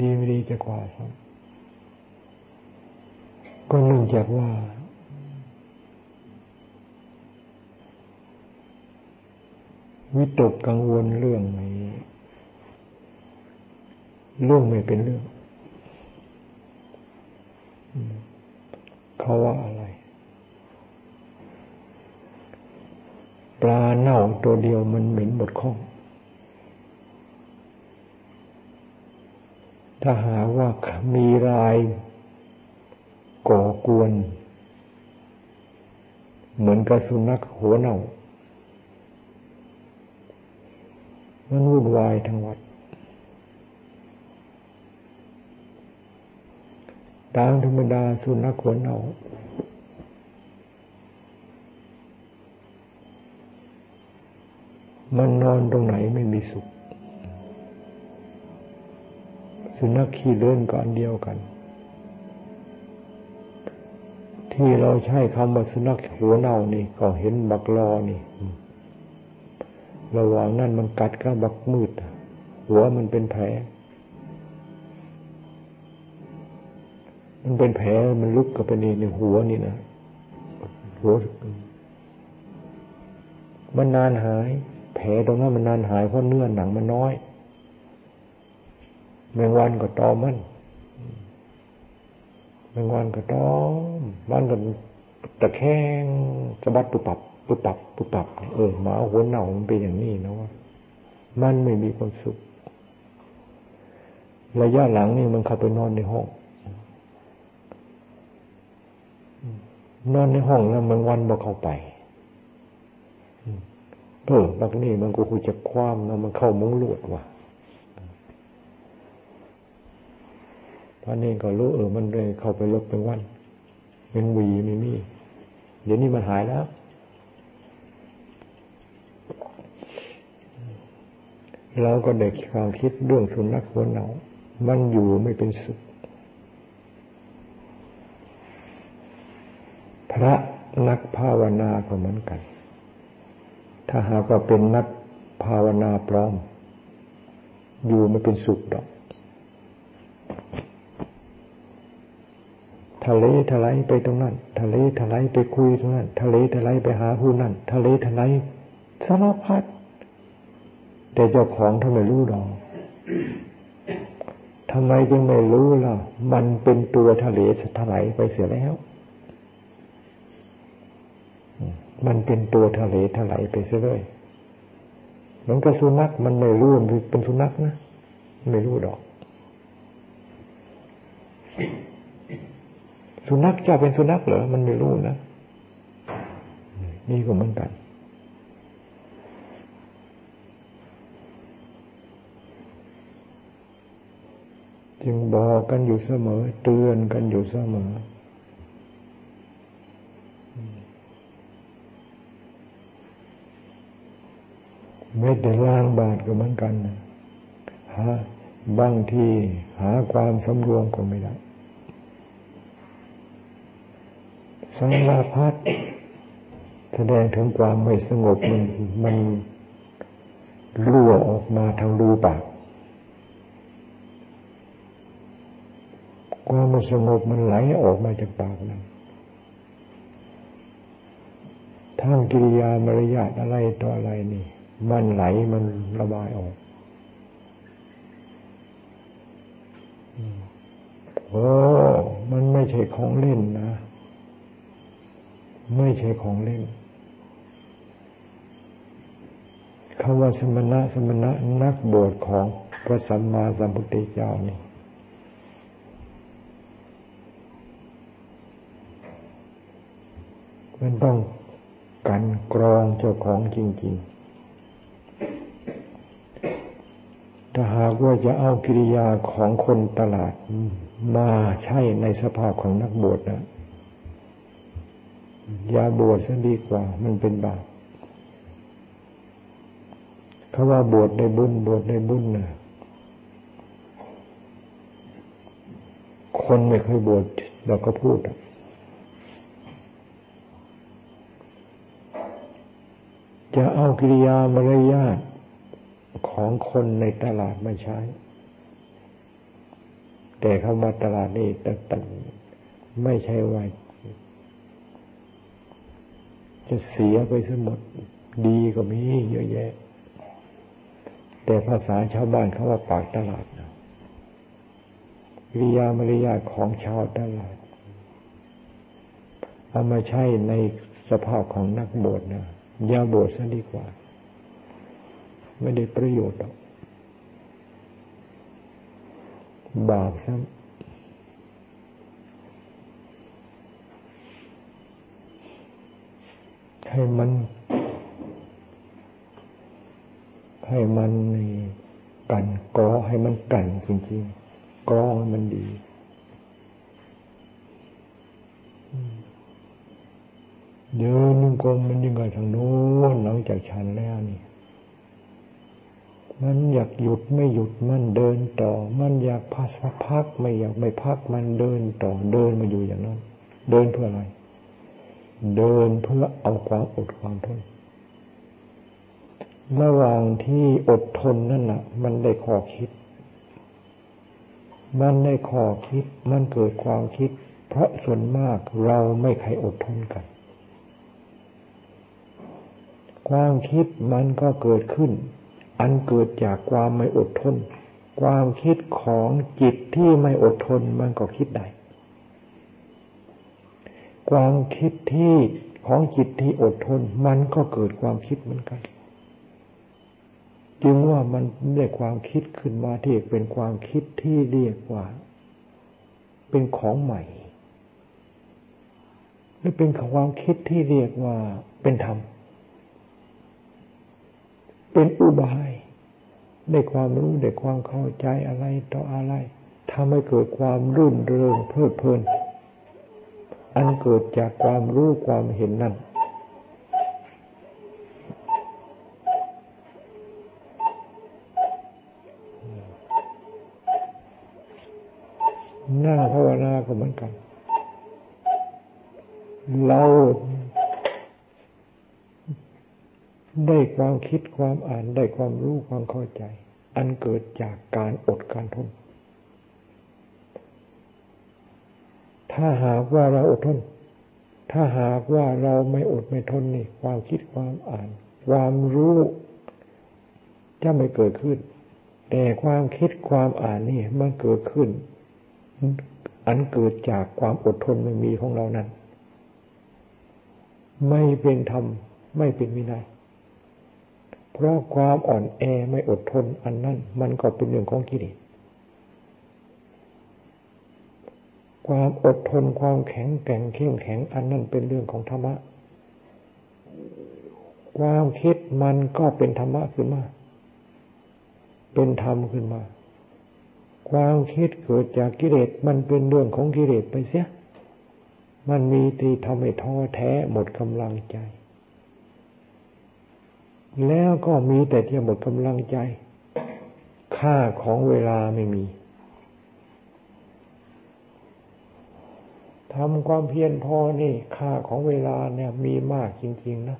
ดีไม่ดีจะกว่าครับก็เนื่องจากว่าวิตกกังวลเรื่องนี้ เรื่องไม่เป็นเรื่องเขาว่าอะไร ปลาเน่าตัวเดียวมันเหม็นหมดข้อง ถ้าหาว่ามีรายก่อกวน เหมือนกับสุนัขหัวเน่า มันวุ่นวายทั้งวัด ตามธรรมดาสุนัขขนเอามันนอนตรงไหนไม่มีสุข สุนัขขี้เลื่อนก่อนเดียวกัน ที่เราใช้คำว่าสุนัขหัวเน่านี่ ก็เห็นบักลอนี่ ระหว่างนั้นมันกัดกับบักมืด หัวมันเป็นแผล มันเป็นแผลมันลุกกับไปนี่ในหัวนี่นะหัวมันนานหาย แผลตรงนั้นมันนานหายเพราะเนื้อหนังมันน้อยแมงวันก็ตอมมันแมงวันก็ตอมมันก็ตะแคงสะบัดปุบปับปุบปับปุบปับเออหมาหัวเน่ามันเป็นอย่างนี้นะว่ามันไม่มีความสุขระยะหลังนี่มันเข้าไปนอนในห้อง นอนในห้องแล้วมันวันบ่เข้าไปเออบักนี่มันก็คุยจะคว้ามแล้วมันเข้ามุ้งลวดว่ะพระนี่ก็รู้เออมันเลยเข้าไปลบเป็นวันเป็นวีไม่มี เดี๋ยวนี้มันหายแล้ว เราก็เด็กความคิดเรื่องสุนัขหัวเหนามันอยู่ไม่เป็นสุข พระนักภาวนาก็เหมือนกัน ถ้าหากว่าเป็นนักภาวนาปลอม อยู่ไม่เป็นสุขดอก ทะเลทลายไปตรงนั้น ทะเลทลายไปคุยตรงนั้น ทะเลทลายไปหาผู้นั้น ทะเลทลายสารพัดแต่เจ้าของทำไมรู้ดอกทำไมจึงไม่รู้ล่ะ มันเป็นตัวทะเลทลายไปเสียแล้ว มันเป็นตัวทะเลถลายไปเสียเลยมันก็สุนัขมันไม่รู้มันเป็นสุนัขนะไม่รู้ดอก สุนัขจะเป็นสุนัขเหรอมันไม่รู้นะนี่ก็เหมือนกันจึงบอกกันอยู่เสมอ เตือนกันอยู่เสมอ ไม่แต่ล้างบาทก็เหมือนกันหาบางที่หาความสำรวมก็ไม่ได้สังลาพัดแสดงถึงความไม่สงบมันมันรั่วออกมาทางรูปาก ความไม่สงบมันไหลออกมาจากปากนั้นทางกิริยามารยาทอะไรต่ออะไรนี่ มันไหลมันระบายออกโอ้มันไม่ใช่ของเล่นนะ ไม่ใช่ของเล่นคำว่าสมณะสมณะนักบวชของพระสัมมาสัมพุทธเจ้านี่มันต้องกันกรองเจ้าของจริง ๆ ถ้าหากว่าจะเอากิริยาของคนตลาดมาใช้ในสภาพของนักบวชนะอย่าบวชซะดีกว่า มันเป็นบาปเขาว่าบวชในบุญบวชในบุญนะคนไม่เคยบวชเราก็พูดจะเอากิริยามารยาท ของคนในตลาดมาใช้ แต่เขามาตลาดนี่แต่ตไม่ใช่ว่าจะเสียไปสมดดีก็มีเยอะแยะ แต่ภาษาชาวบ้านเขาว่าปากตลาดนะริยามารยาของชาวตลาดเอามาใช้ในสภาพของนักบวชนะยาบวชซะดีกว่า ไม่ได้ประโยชน์หรอกบาปซะให้มัน ให้มันกันกรอให้มันกันจริงๆกรองมันดีเดินนุ่งกลมมันยิ่งกว่าทางโน้นหลังจากฉันแล้วนี่ มันอยากหยุดไม่หยุดมันเดินต่อ มันอยากพักพักไม่อยากไม่พักมันเดินต่อเดินมาอยู่อย่างนั้น เดินเพื่ออะไร เดินเพื่อเอาความอดความทนระหว่างที่อดทนนั่นน่ะ มันได้ข้อคิด มันได้ข้อคิด มันเกิดความคิด เพราะส่วนมากเราไม่ใครอดทนกัน ความคิดมันก็เกิดขึ้น อันเกิดจากความไม่อดทน ความคิดของจิตที่ไม่อดทนมันก็คิดได้ ความคิดที่ของจิตที่อดทน มันก็เกิดความคิดเหมือนกัน จึงว่ามันได้ความคิดขึ้นมาที่เป็นความคิดที่เรียกว่า เป็นของใหม่หรือเป็นความคิดที่เรียกว่าเป็นธรรม เป็นอุบาย ได้ความรู้ได้ความเข้าใจอะไรต่ออะไรทำให้เกิดความรื่นเริงเพลิดเพลิน อันเกิดจากความรู้ความเห็นนั่นหน้าภาวนาก็เหมือนกัน เรา ได้ความคิดความอ่านได้ความรู้ความเข้าใจ อันเกิดจากการอดการทน ถ้าหากว่าเราอดทน ถ้าหากว่าเราไม่อดไม่ทนนี่ ความคิดความอ่าน ความรู้จะไม่เกิดขึ้น แต่ความคิดความอ่านนี่มันเกิดขึ้น อันเกิดจากความอดทนไม่มีของเรานั้น ไม่เป็นธรรม ไม่เป็นวินัย เพราะความอ่อนแอไม่อดทนอันนั้น มันก็เป็นเรื่องของกิเลสความอดทนความแข็งแกร่งเข้มแข็งอันนั้นเป็นเรื่องของธรรมะ ความคิดมันก็เป็นธรรมะขึ้นมา เป็นธรรมขึ้นมา ความคิดเกิดจากกิเลสมันเป็นเรื่องของกิเลสไปเสีย มันมีทีทำให้ท้อแท้หมดกำลังใจ แล้วก็มีแต่ที่หมดกำลังใจ ค่าของเวลาไม่มีทำความเพียรพอนี่ค่าของเวลาเนี่ยมีมากจริง ๆ นะ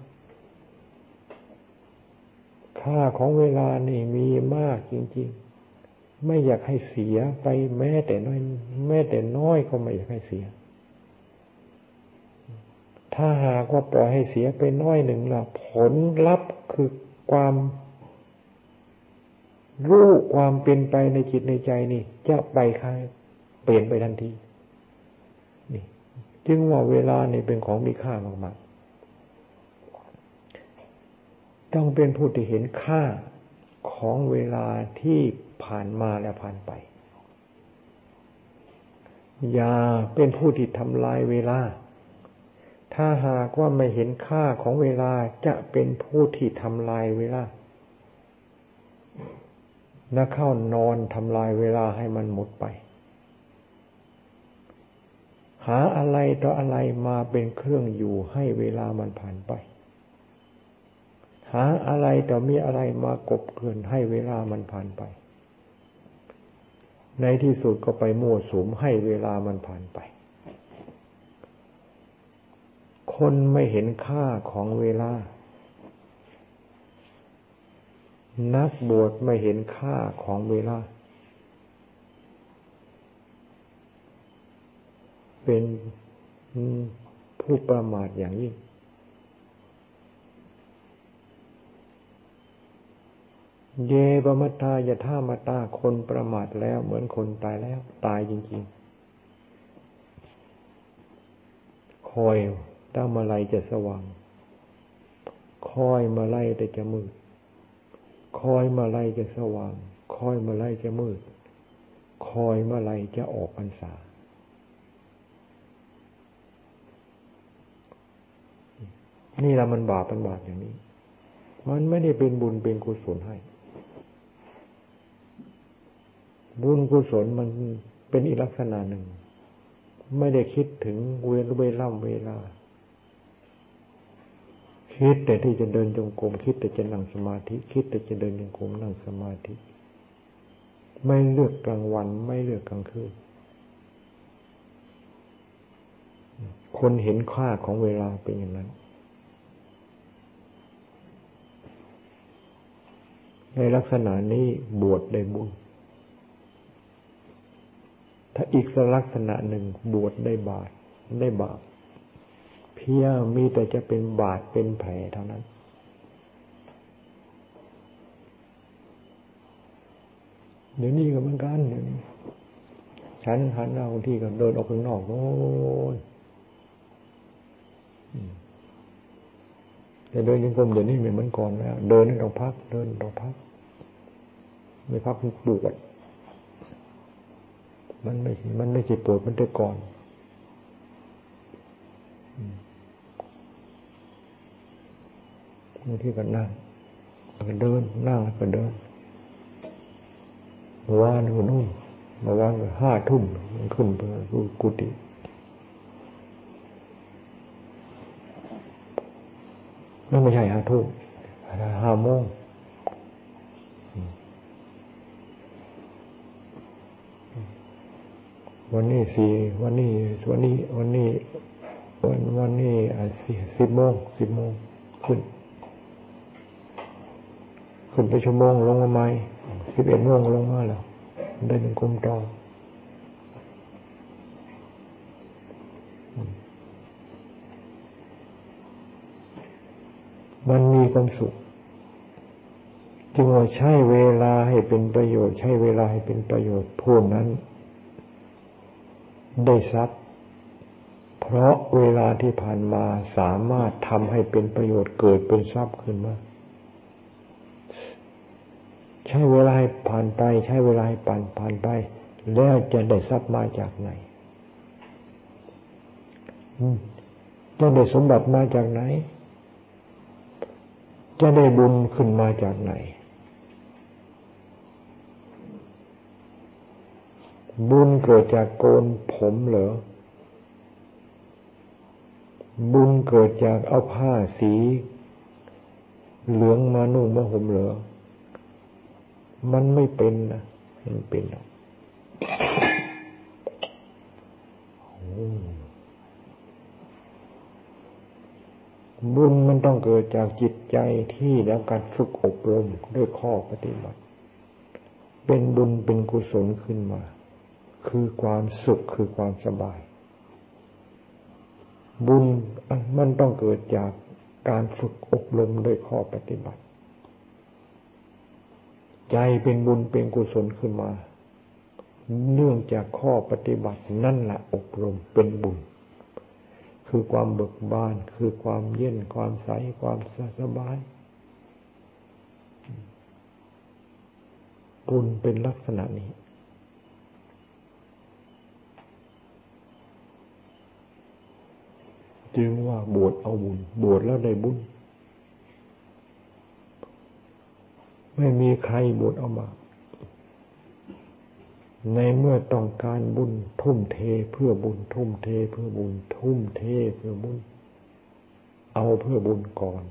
ค่าของเวลานี่มีมากจริง ๆ ไม่อยากให้เสียไปแม้แต่น้อย แม้แต่น้อยก็ไม่อยากให้เสีย ถ้าหากว่าปล่อยให้เสียไปน้อยหนึ่งล่ะ ผลลัพธ์คือความรู้ความเป็นไปในจิตในใจนี่ จะไปใครเปลี่ยนไปทันทีนี่จึงว่าเวลานี่เป็นของมีค่ามากๆต้องเป็นผู้ที่เห็นค่าของเวลาที่ผ่านมาและผ่านไป อย่าเป็นผู้ที่ทำลายเวลา ถ้าหากว่าไม่เห็นค่าของเวลาจะเป็นผู้ที่ทำลายเวลานักเข้านอนทำลายเวลาให้มันหมดไป หาอะไรต่ออะไรมาเป็นเครื่องอยู่ให้เวลามันผ่านไป หาอะไรต่อมีอะไรมากบเกินให้เวลามันผ่านไป ในที่สุดก็ไปมั่วสุมให้เวลามันผ่านไป คนไม่เห็นค่าของเวลา นักบวชไม่เห็นค่าของเวลา เป็นผู้ประมาทอย่างยิ่ง เยบมตายาท่ามาตาคนประมาทแล้ว เหมือนคนตายแล้ว ตายจริง ๆ คอย ตั้งมาลัยจะสว่าง คอยมาไล่แต่จะมืด คอยมื่อไรจะสว่าง คอยมื่อไรจะมืด คอยมื่อไรจะออกพรรษา นี่ละมันบาปมันบาปอย่างนี้ มันไม่ได้เป็นบุญเป็นกุศลให้ บุญกุศลมันเป็นอีลักษณะหนึ่ง ไม่ได้คิดถึงเวลเวล่ำเวลา คิดแต่ที่จะเดินจงกรมคิดแต่จะนั่งสมาธิ คิดแต่จะเดินจงกรมนั่งสมาธิ ไม่เลือกกลางวัน ไม่เลือกกลางคืนคนเห็นค่าของเวลาเป็นอย่างนั้น ในลักษณะนี้บวชได้บุญ ถ้าอีกลักษณะหนึ่งบวชได้บาปได้บาป พียมีแต่จะเป็นบาดเป็นแผลเท่านั้น เดี๋ยวนี้ก็เหมือนกันเดี๋ยวนี้ฉันหันเราที่ก็เดินออกข้างนอกโอ้ยแต่เดินยังกรมเดี๋ยวนี้ไม่เหมือนก่อนแล้ว เดินต้องพัก เดินต้องพัก ไม่พักมันปวดมันไม่ มันไม่ใช่ปวดมันแต่ก่อน บางทีก็นั่งก็เดินนั่งก็เดินเมื่อวานก็นู่นเมื่อวานก็ห้าทุ่มมันขึ้นไปกุฏินั่นไม่ใช่ห้าทุ่มห้าโมงวันนี้สี่วันนี้วันนี้วันนี้วันวันนี้สี่สิบโมงสิบโมงขึ้น ขึ้นไปชั่วโมงลงมาใหม่สิบเอ็ดโมงลงมาแล้วได้หนึ่งกุมต่อมันมีความสุขจึงว่าใช้เวลาให้เป็นประโยชน์ ใช้เวลาให้เป็นประโยชน์ผู้นั้น ได้ทรัพย์ เพราะเวลาที่ผ่านมาสามารถทำให้เป็นประโยชน์เกิดเป็นทรัพย์ขึ้นมา ช้เวลาผ่านไป ใช้เวลาผ่านผ่านไป แล้วจะได้ทรัพย์มาจากไหนจะได้สมบัติมาจากไหน จะได้บุญขึ้นมาจากไหน บุญเกิดจากโกนผมเหรอ บุญเกิดจากเอาผ้าสี เหลืองมานุ่งมาห่มเหรอ มันไม่เป็นนะมันเป็นหรอกบุญมันต้องเกิดจากจิตใจที่แล้วการฝึกอบรมด้วยข้อปฏิบัติ เป็นบุญเป็นกุศลขึ้นมา คือความสุขคือความสบาย บุญมันต้องเกิดจากการฝึกอบรมด้วยข้อปฏิบัติ ใจเป็นบุญเป็นกุศลขึ้นมา เนื่องจากข้อปฏิบัตินั่นแหละอบรมเป็นบุญ คือความเบิกบาน คือความเย็นความใสความสบายบุญเป็นลักษณะนี้ จึงว่าบวชเอาบุญ บวชแล้วได้บุญ ไม่มีใครบวชเอามา ในเมื่อต้องการบุญทุ่มเทเพื่อบุญทุ่มเทเพื่อบุญทุ่มเทเพื่อบุญ เอาเพื่อบุญก่อน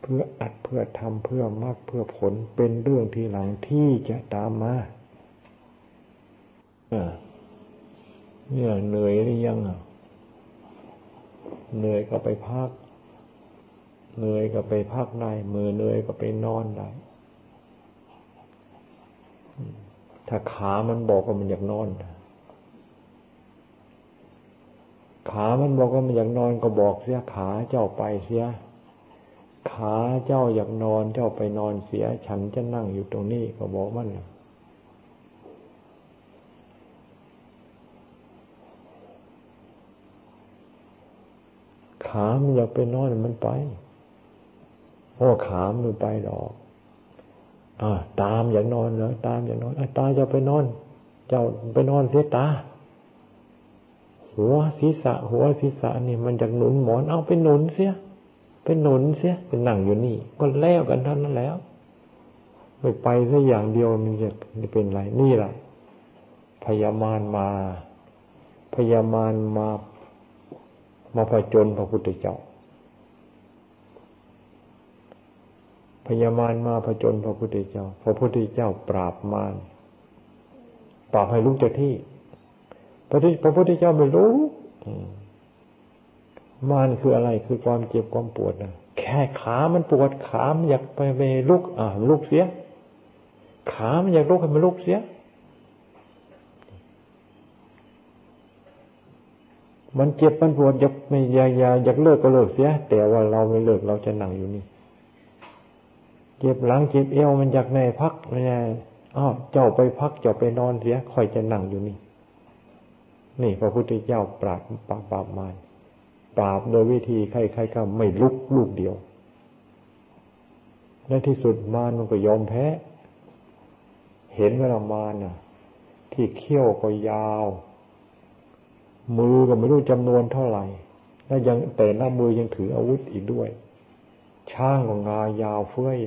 เพื่ออัดเพื่อทำเพื่อมากเพื่อผลเป็นเรื่องทีหลังที่จะตามมาเนี่ยเหนื่อยหรือยังอะเหนื่อยก็ไปพัก เหนื่อยก็ไปพักได้มือเหนื่อยก็ไปนอนได้ถ้าขามันบอกว่ามันอยากนอน ขามันบอกว่ามันอยากนอนก็บอกเสียขาเจ้าไปเสีย ขาเจ้าอยากนอนเจ้าไปนอนเสีย ฉันจะนั่งอยู่ตรงนี้ก็บอกมันขามันอยากไปนอนมันไป พราะขามันไปดอกอตามอย่างนอนเหรอตามอย่างนอนอตาจะไปนอน เจ้าไปนอนเสียตา หัวศีรษะ หัวศีรษะนี่มันจะหนุนหมอนเอาไปหนุนเสียไปหนุนเสียไปนั่งอยู่นี่ ก็แล้วกันเท่านั้นแล้วไม่ไปแค่อย่างเดียวมันจะเป็นไรนี่แหละพยามารมา พยามารมา มาผจญพระพุทธเจ้า พญามารมาผจญพระพุทธเจ้า พระพุทธเจ้าปราบมารปราบให้ลุกจากที่ พระพระพุทธเจ้าไม่รู้มารคืออะไรคือความเจ็บความปวดนะแค่ขามันปวดขามอยากไปไปลุก อ่าลุกเสีย ขามันอยากลุกให้มันลุกเสีย มันเจ็บมันปวดอยากไม่อยากอยากเลิกก็เลิกเสีย แต่ว่าเราไม่เลิกเราจะนั่งอยู่นี่ เจ็บหลังเจ็บเอวมันอยากในพักไม่ได้อ้าวเจ้าไปพักเจ้าไปนอนเสียคอยจะนั่งอยู่นี่ นี่พระพุทธเจ้าปราบปราบปราบมารปราบโดยวิธีใครๆก็ไม่ลุกลูกเดียวในที่สุดมารมันก็ยอมแพ้ เห็นเวลามารน่ะ ที่เขี้ยวก็ยาว มือก็ไม่รู้จำนวนเท่าไหร่ แล้วยังแต่หน้ามือยังถืออาวุธอีกด้วยช้างก็งายาวเฟ้ย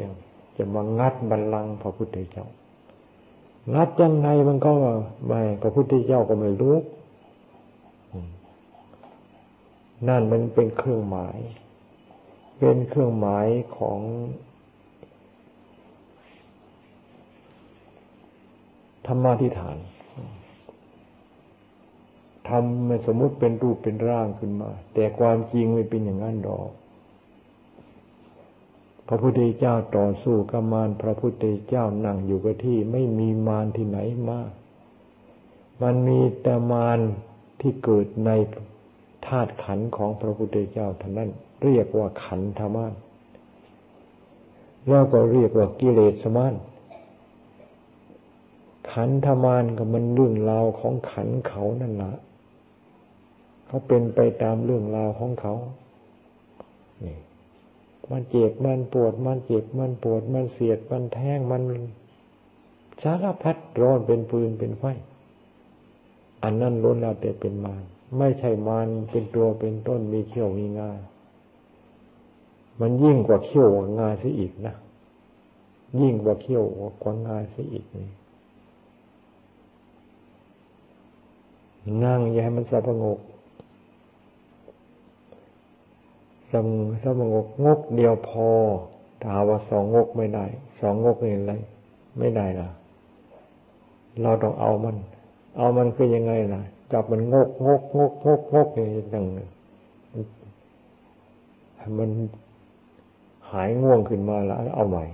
จะมางัดบัลลังก์พระพุทธเจ้า งัดยังไงมันก็ไม่พระพุทธเจ้าก็ไม่รู้นั่นมันเป็นเครื่องหมาย เป็นเครื่องหมายของธรรมาทิฐานทำสมมุติเป็นรูปเป็นร่างขึ้นมา แต่ความจริงไม่เป็นอย่างนั้นดอก พระพุทธเจ้าต่อสู้กับมารพระพุทธเจ้านั่งอยู่กับที่ไม่มีมารที่ไหนมา มันมีแต่มารที่เกิดในธาตุขันของพระพุทธเจ้าเท่านั้น เรียกว่าขันธมานแล้วก็เรียกว่ากิเลสมานขันธมานก็มันเรื่องราวของขันเขานั่นแหละเขาเป็นไปตามเรื่องราวของเขานี่ มันเจ็บมันปวด มันเจ็บมันปวด มันเสียดมันแทงมันสารพัดร้อนเป็นปืนเป็นไฟอันนั้นล้นแล้วแต่เป็นมารไม่ใช่มารเป็นตัวเป็นต้นมีเขี้ยวมีงา มันยิ่งกว่าเขี้ยวกว่างาเสียอีกนะ ยิ่งกว่าเขี้ยวกว่างาเสียอีกนี่นั่งอย่าให้มันสงบ สงสงกงกเดียวพอถาว่าสองงกไม่ได้ สองงกนี่อะไรไม่ได้ล่ะเราต้องเอามัน เอามันคือยังไงล่ะจับมันงกงกงกงกงกนี่ดังมันหายง่วงขึ้นมาแล้วเอาใหม่